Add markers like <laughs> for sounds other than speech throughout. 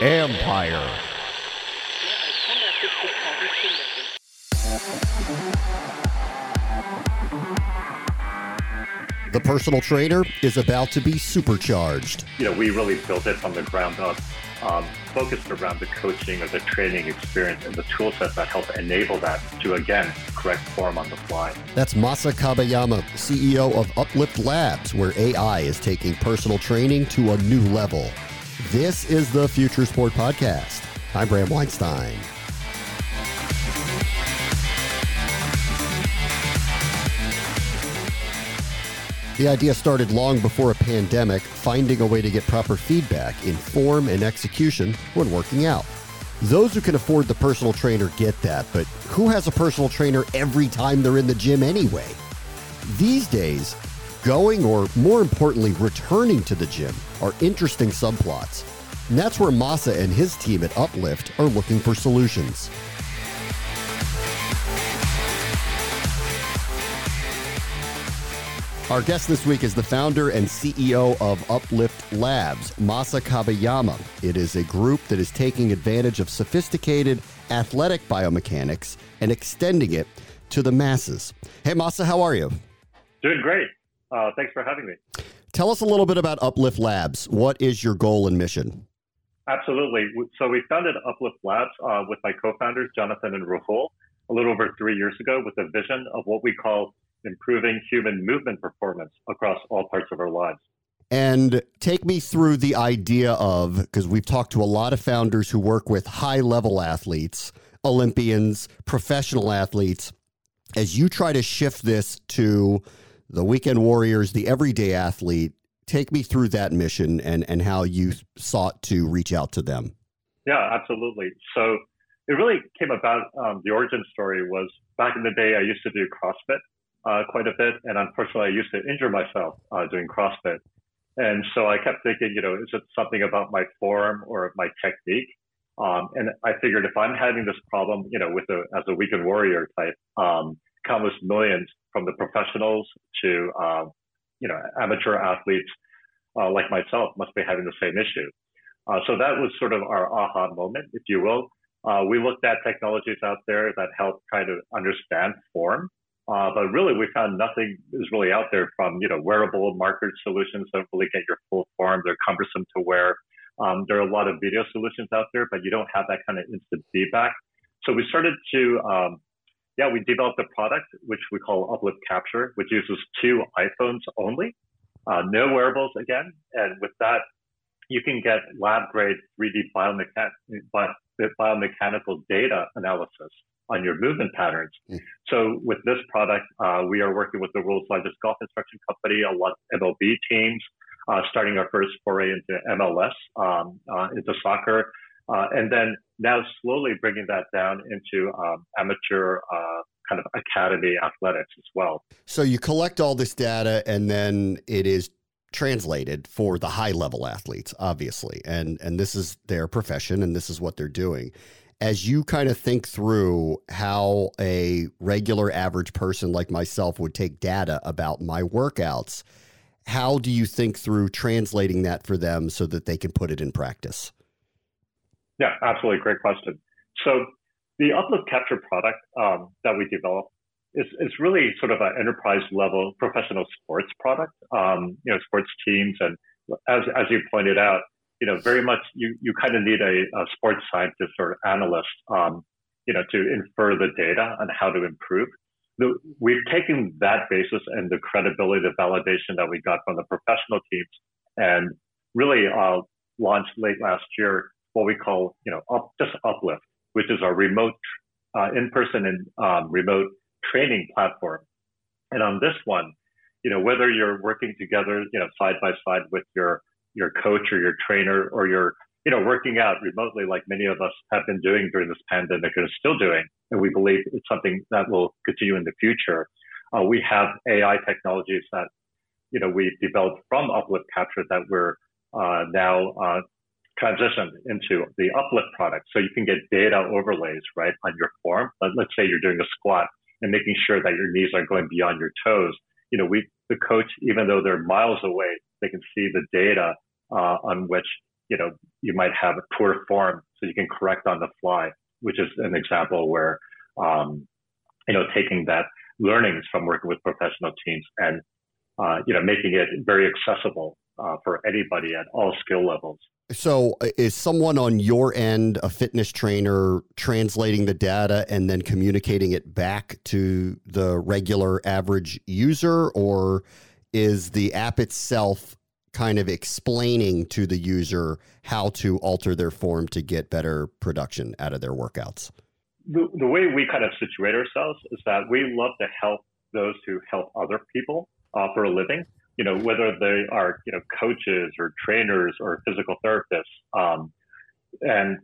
Empire. The personal trainer is about to be supercharged. You know, we really built it from the ground up, um, focused around the coaching or the training experience and the tool sets that help enable that to, again, correct form on the fly. That's Masa Kabayama, CEO of Uplift Labs, where AI is taking personal training to a new level. This is the Future Sport Podcast. I'm Bram Weinstein. The idea started long before a pandemic, finding a way to get proper feedback in form and execution when working out. Those who can afford the personal trainer get that, but who has a personal trainer every time they're in the gym anyway? These days, going or more importantly, returning to the gym are interesting subplots. And that's where Masa and his team at Uplift are looking for solutions. Our guest this week is the founder and CEO of Uplift Labs, Masa Kabayama. It is a group that is taking advantage of sophisticated athletic biomechanics and extending it to the masses. Hey, Masa, how are you? Doing great. Uh, thanks for having me. Tell us a little bit about Uplift Labs. What is your goal and mission? Absolutely. So we founded Uplift Labs uh, with my co-founders, Jonathan and Rahul, a little over three years ago with a vision of what we call improving human movement performance across all parts of our lives. And take me through the idea of, because we've talked to a lot of founders who work with high level athletes, Olympians, professional athletes, as you try to shift this to the weekend warriors, the everyday athlete, take me through that mission and, and how you sought to reach out to them. Yeah, absolutely. So it really came about, um, the origin story was back in the day, I used to do CrossFit uh, quite a bit. And unfortunately, I used to injure myself uh, doing CrossFit. And so I kept thinking, you know, is it something about my form or my technique? Um, and I figured if I'm having this problem, you know, with a, as a weekend warrior type, um, countless millions from the professionals to, uh, you know, amateur athletes uh, like myself must be having the same issue. Uh, so that was sort of our aha moment, if you will. Uh, we looked at technologies out there that help try to understand form uh, but really, we found nothing is really out there from you know wearable marker solutions that really get your full form. They're cumbersome to wear. Um, there are a lot of video solutions out there, but you don't have that kind of instant feedback. So we started to, um, yeah, we developed a product which we call Uplift Capture, which uses two iPhones only, uh, no wearables again, and with that, you can get lab grade 3D biomechan- biomechanical data analysis on your movement patterns. Mm. So with this product, uh, we are working with the world's largest golf instruction company, a lot of MLB teams, uh, starting our first foray into MLS, um, uh, into soccer, uh, and then now slowly bringing that down into um, amateur uh, kind of academy athletics as well. So you collect all this data, and then it is translated for the high level athletes obviously and and this is their profession and this is what they're doing as you kind of think through how a regular average person like myself would take data about my workouts, how do you think through translating that for them so that they can put it in practice? Yeah, absolutely. Great question. So the Uplift Capture product um, that we developed is, is really sort of an enterprise level professional sports product. Um, you know, sports teams and as, as you pointed out, you know, very much you, you kind of need a, a sports scientist or analyst, um, you know, to infer the data on how to improve. The, we've taken that basis and the credibility, the validation that we got from the professional teams and really uh, launched late last year what we call, you know, up, just Uplift, which is our remote, uh, in-person and um, remote training platform. And on this one, you know, whether you're working together, you know, side by side with your your coach or your trainer or your you know working out remotely like many of us have been doing during this pandemic and are still doing and we believe it's something that will continue in the future uh, we have ai technologies that you know we developed from uplift capture that we're uh, now uh, transitioned into the uplift product. So you can get data overlays right on your form. Let's say you're doing a squat and making sure that your knees aren't going beyond your toes. You know we the coach even though they're miles away they can see the data uh, on which you know you might have a poor form, so you can correct on the fly, which is an example where um, you know taking that learnings from working with professional teams and uh, you know making it very accessible uh, for anybody at all skill levels. So, uh, is someone on your end, a fitness trainer, translating the data and then communicating it back to the regular average user, or is the app itself kind of explaining to the user how to alter their form to get better production out of their workouts? The, the way we kind of situate ourselves is that we love to help those who help other people uh, for a living you know, whether they are, you know, coaches or trainers or physical therapists. Um, and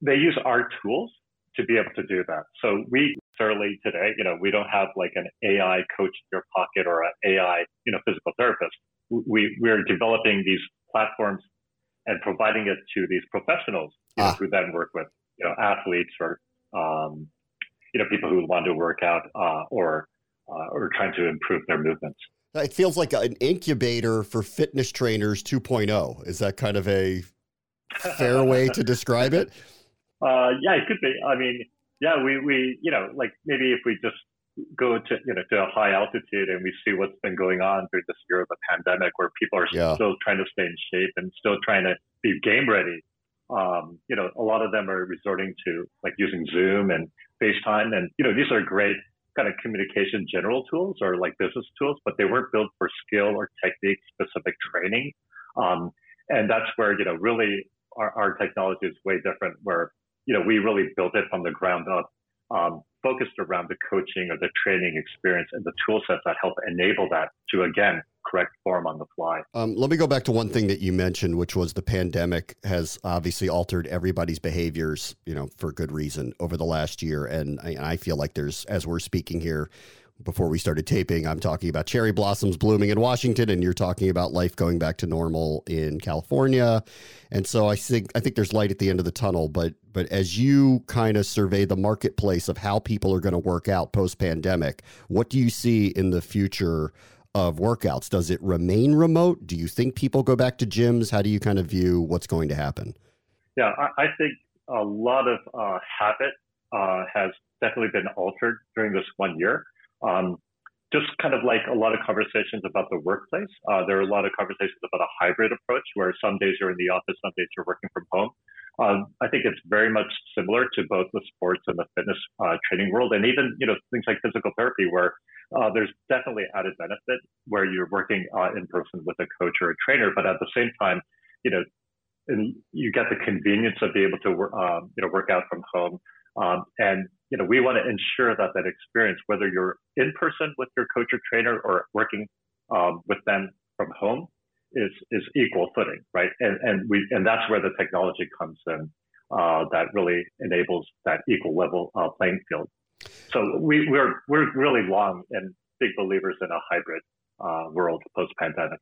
they use our tools to be able to do that. So we certainly today, you know, we don't have like an AI coach in your pocket or an AI, you know, physical therapist. We, we're developing these platforms and providing it to these professionals you know, ah. who then work with, you know, athletes or, um, you know, people who want to work out uh, or, uh, or trying to improve their movements. It feels like an incubator for fitness trainers 2.0. Is that kind of a fair way to describe it? <laughs> Uh, yeah, it could be. I mean, yeah, we, we, you know, like maybe if we just go to, you know, to a high altitude and we see what's been going on through this year of the pandemic where people are yeah. still trying to stay in shape and still trying to be game ready. Um, you know, a lot of them are resorting to like using Zoom and FaceTime. And, you know, these are great kind of communication general tools or like business tools, but they weren't built for skill or technique specific training. Um, and that's where, you know, really our, our, technology is way different where, you know, we really built it from the ground up, um, focused around the coaching or the training experience and the tool sets that help enable that to, again, correct form on the fly. Um, let me go back to one thing that you mentioned, which was the pandemic has obviously altered everybody's behaviors, you know, for good reason over the last year. And I, I feel like there's, as we're speaking here, before we started taping, I'm talking about cherry blossoms blooming in Washington, and you're talking about life going back to normal in California. And so I think I think there's light at the end of the tunnel. But but as you kind of survey the marketplace of how people are going to work out post pandemic, what do you see in the future of workouts? Does it remain remote? Do you think people go back to gyms? How do you kind of view what's going to happen? Yeah, I, I think a lot of uh, habit uh, has definitely been altered during this one year. Um, just kind of like a lot of conversations about the workplace. Uh, there are a lot of conversations about a hybrid approach where some days you're in the office, some days you're working from home. Um, I think it's very much similar to both the sports and the fitness uh, training world, and even you know things like physical therapy, where uh, there's definitely added benefit where you're working uh, in person with a coach or a trainer, but at the same time, you know, you get the convenience of being able to um, you know, work out from home. Um, and you know, we want to ensure that that experience, whether you're in person with your coach or trainer or working um, with them from home, is is equal footing, right? And and we and that's where the technology comes in uh, that really enables that equal level uh, playing field. So we, we're we're really long and big believers in a hybrid uh, world post pandemic.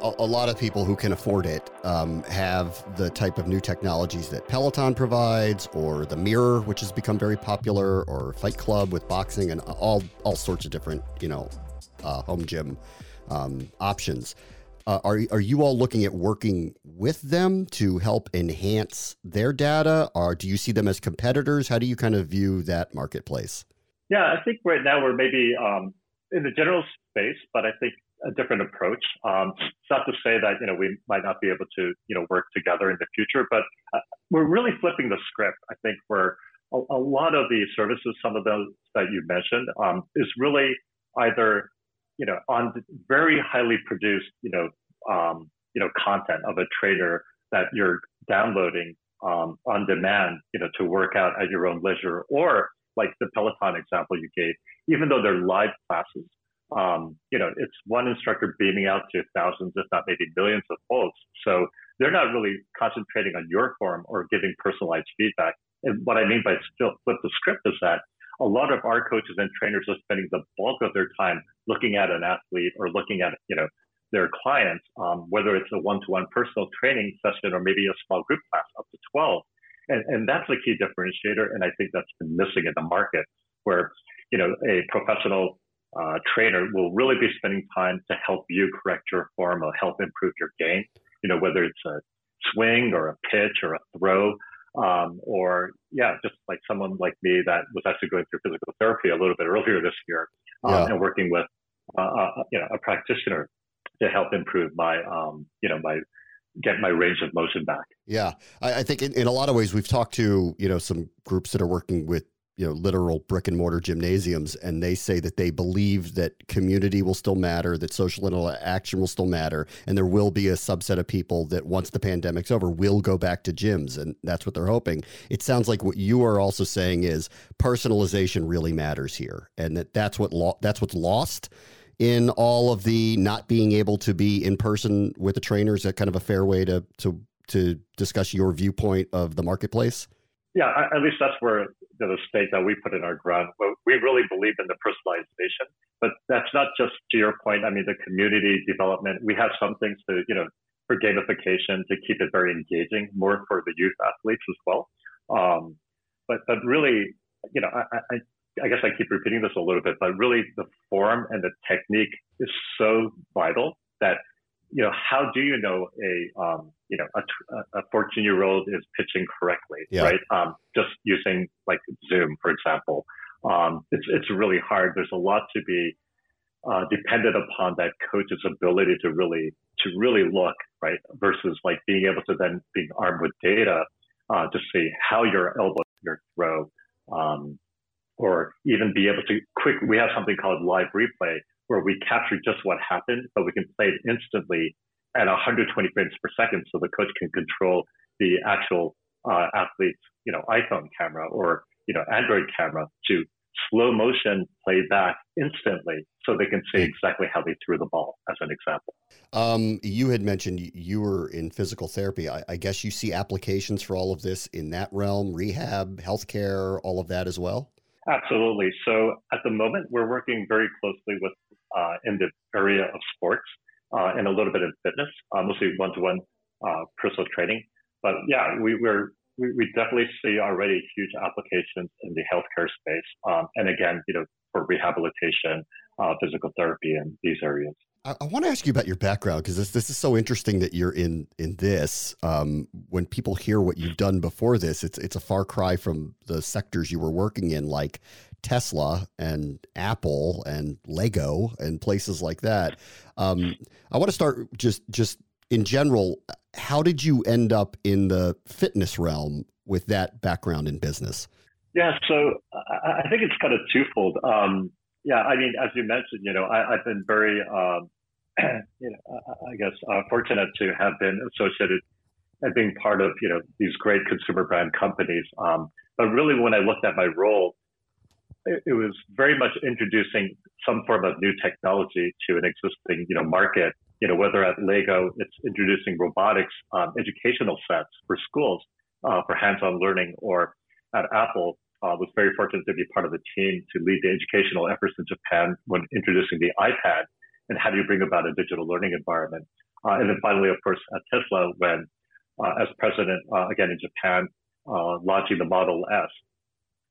A, a, lot of people who can afford it um, have the type of new technologies that Peloton provides, or the Mirror, which has become very popular, or FightCamp with boxing, and all all sorts of different you know uh, home gym um, options. Uh, are are you all looking at working with them to help enhance their data, or do you see them as competitors? How do you kind of view that marketplace? Yeah, I think right now we're maybe um, in the general space, but I think a different approach. Um, it's not to say that you know we might not be able to you know work together in the future, but uh, we're really flipping the script. I think where a, a, lot of the services, some of those that you mentioned, um, is really either you know, on very highly produced, you know, um, you know, content of a trader that you're downloading um, on demand, you know, to work out at your own leisure, or like the Peloton example you gave, even though they're live classes, um, you know, it's one instructor beaming out to thousands, if not maybe millions of folks. So they're not really concentrating on your form or giving personalized feedback. And what I mean by still flip the script is that a lot of our coaches and trainers are spending the bulk of their time looking at an athlete or looking at, you know, their clients, um, whether it's a one-to-one personal training session or maybe a small group class up to 12. And, and that's a key differentiator. And I think that's been missing in the market where, you know, a professional uh, trainer will really be spending time to help you correct your form or help improve your game. You know, whether it's a swing or a pitch or a throw, um, or yeah, just like someone like me that was actually going through physical therapy a little bit earlier this year um, yeah. and working with uh, uh, you know a practitioner to help improve my um, you know my get my range of motion back. Yeah, I, I think in, in, a lot of ways we've talked to you know some groups that are working with you know literal brick and mortar gymnasiums and they say that they believe that community will still matter that social interaction will still matter and there will be a subset of people that once the pandemic's over will go back to gyms and that's what they're hoping. It sounds like what you are also saying is personalization really matters here and that that's what lo- that's what's lost in all of the not being able to be in person with the trainers. That kind of a fair way to to to discuss your viewpoint of the marketplace yeah, at least that's where the stake that we put in our ground. We really believe in the personalization, but that's not just to your point. I mean, the community development. We have some things to, you know, for gamification to keep it very engaging, more for the youth athletes as well. Um, but but really, you know, I, I I guess I keep repeating this a little bit, but really the form and the technique is so vital that you know, how do you know a, um, you know, a, a 14 year old is pitching correctly, yeah. right? Um, just using like Zoom, for example. Um, it's, it's really hard. There's a lot to be uh, dependent upon that coach's ability to really, to really look, right? Versus like being able to then being armed with data uh, to see how your elbow, your throw, um, or even be able to quick, we have something called live replay where we capture just what happened, but we can play it instantly at 120 frames per second, so the coach can control the actual uh, athlete's, you know, iPhone camera or you know Android camera to slow motion play back instantly, so they can see exactly how they threw the ball, as an example. Um, you had mentioned you were in physical therapy. I, I guess you see applications for all of this in that realm, rehab, healthcare, all of that as well. Absolutely. So at the moment, we're working very closely with uh, in the area of sports uh, and a little bit of fitness, uh, mostly one-to-one uh, personal training. But yeah, we, we're we, we definitely see already huge applications in the healthcare space, um, and again, you know, for rehabilitation, uh, physical therapy, and these areas. I, I want to ask you about your background because this this is so interesting that you're in in this. Um, when people hear what you've done before this, it's it's a far cry from the sectors you were working in, like Tesla and Apple and Lego and places like that. Um, I want to start just just in general. How did you end up in the fitness realm with that background in business? Yeah, so I, think it's kind of twofold. Um, yeah, I mean, as you mentioned, you know, I, have been very, um, <clears throat> you know, I guess uh, fortunate to have been associated and being part of, you know, these great consumer brand companies. Um, but really, when I looked at my role, it, was very much introducing some form of new technology to an existing, you know, market. You know, whether at Lego, it's introducing robotics um, educational sets for schools uh, for hands-on learning, or at Apple, uh, was very fortunate to be part of the team to lead the educational efforts in Japan when introducing the iPad and how do you bring about a digital learning environment. Uh, and then finally, of course, at Tesla, when uh, as president, uh, again in Japan, uh, launching the Model S.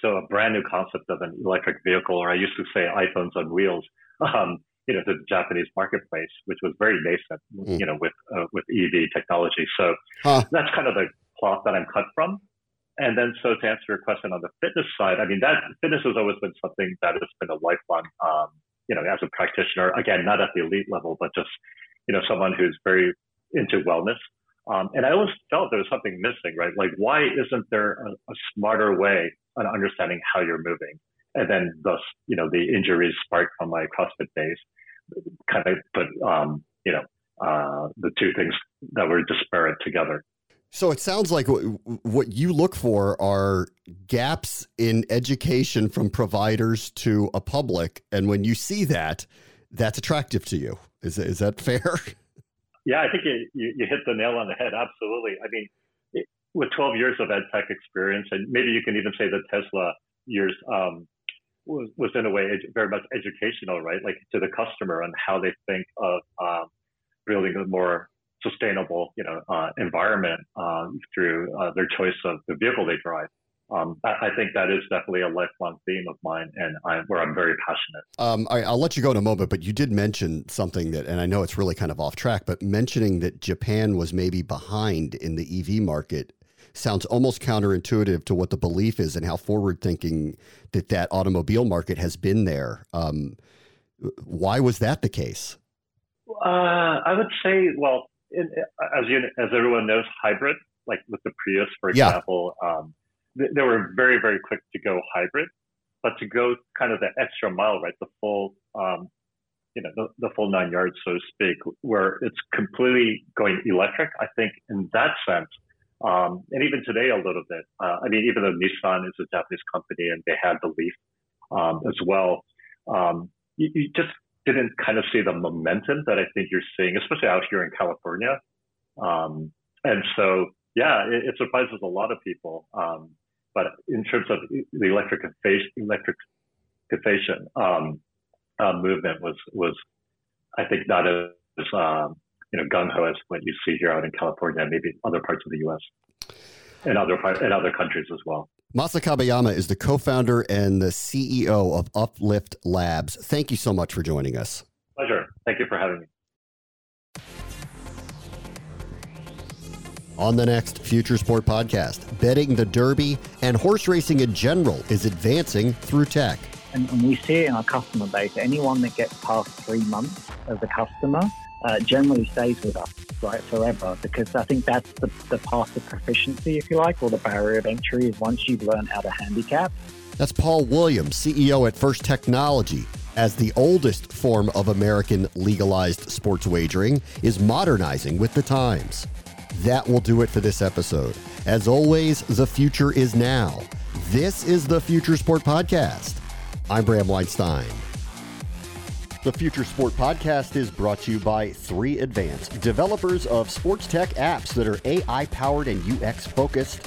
So a brand new concept of an electric vehicle, or I used to say iPhones on wheels, <laughs> um, you know, to the Japanese marketplace, which was very nascent, mm. you know, with uh, with EV technology. So huh. that's kind of the cloth that I'm cut from. And then, so to answer your question on the fitness side, I mean, that fitness has always been something that has been a lifelong, um, you know, as a practitioner, again, not at the elite level, but just, you know, someone who's very into wellness. Um, and I always felt there was something missing, right? Like, why isn't there a, a smarter way on understanding how you're moving? And then, thus, you know, the injuries sparked from my CrossFit days kind of put, um, you know, uh, the two things that were disparate together. So it sounds like what you look for are gaps in education from providers to a public, and when you see that, that's attractive to you. Is is that fair? <laughs> Yeah, I think you, you hit the nail on the head. Absolutely. I mean, it, with 12 years of ed tech experience, and maybe you can even say the Tesla years um, was, was in a way very much educational, right? Like to the customer and how they think of um, building a more sustainable, you know, uh, environment uh, through uh, their choice of the vehicle they drive. Um, I, I, think that is definitely a lifelong theme of mine, and I, where I'm very passionate. Um, I, will let you go in a moment, but you did mention something that, and I know it's really kind of off track, but mentioning that Japan was maybe behind in the EV market sounds almost counterintuitive to what the belief is and how forward thinking that that automobile market has been there. Um, why was that the case? Uh, I would say, well, in, as you as everyone knows, hybrid, like with the Prius, for example, yeah. They were very, very quick to go hybrid, but to go kind of the extra mile, right, the full, um, you know, the, the full nine yards, so to speak, where it's completely going electric. I think in that sense, um, and even today a little bit. Uh, I mean, even though Nissan is a Japanese company and they had the Leaf um, as well, um, you, you, just didn't kind of see the momentum that I think you're seeing, especially out here in California. Um, and so, yeah, it, it, surprises a lot of people. Um, but in terms of the electrification, electrification um, uh, movement was was I think not as um, you know gung ho as what you see here out in California, and maybe other parts of the U.S. and other and other countries as well. Masa Kabayama is the co-founder and the CEO of Uplift Labs. Thank you so much for joining us. Pleasure. Thank you for having me. On the next Future Sport podcast, betting the Derby and horse racing in general is advancing through tech. And, and we see it in our customer base. Anyone that gets past three months as a customer uh, generally stays with us, right, forever, because I think that's the, the path of proficiency, if you like, or the barrier of entry is once you've learned how to handicap. That's Paul Williams, CEO at First Technology. As the oldest form of American legalized sports wagering, is modernizing with the times. That will do it for this episode. As always, the future is now. This is the Future Sport Podcast. I'm Bram Weinstein. The Future Sport Podcast is brought to you by 3 Advance, developers of sports tech apps that are AI powered and UX focused.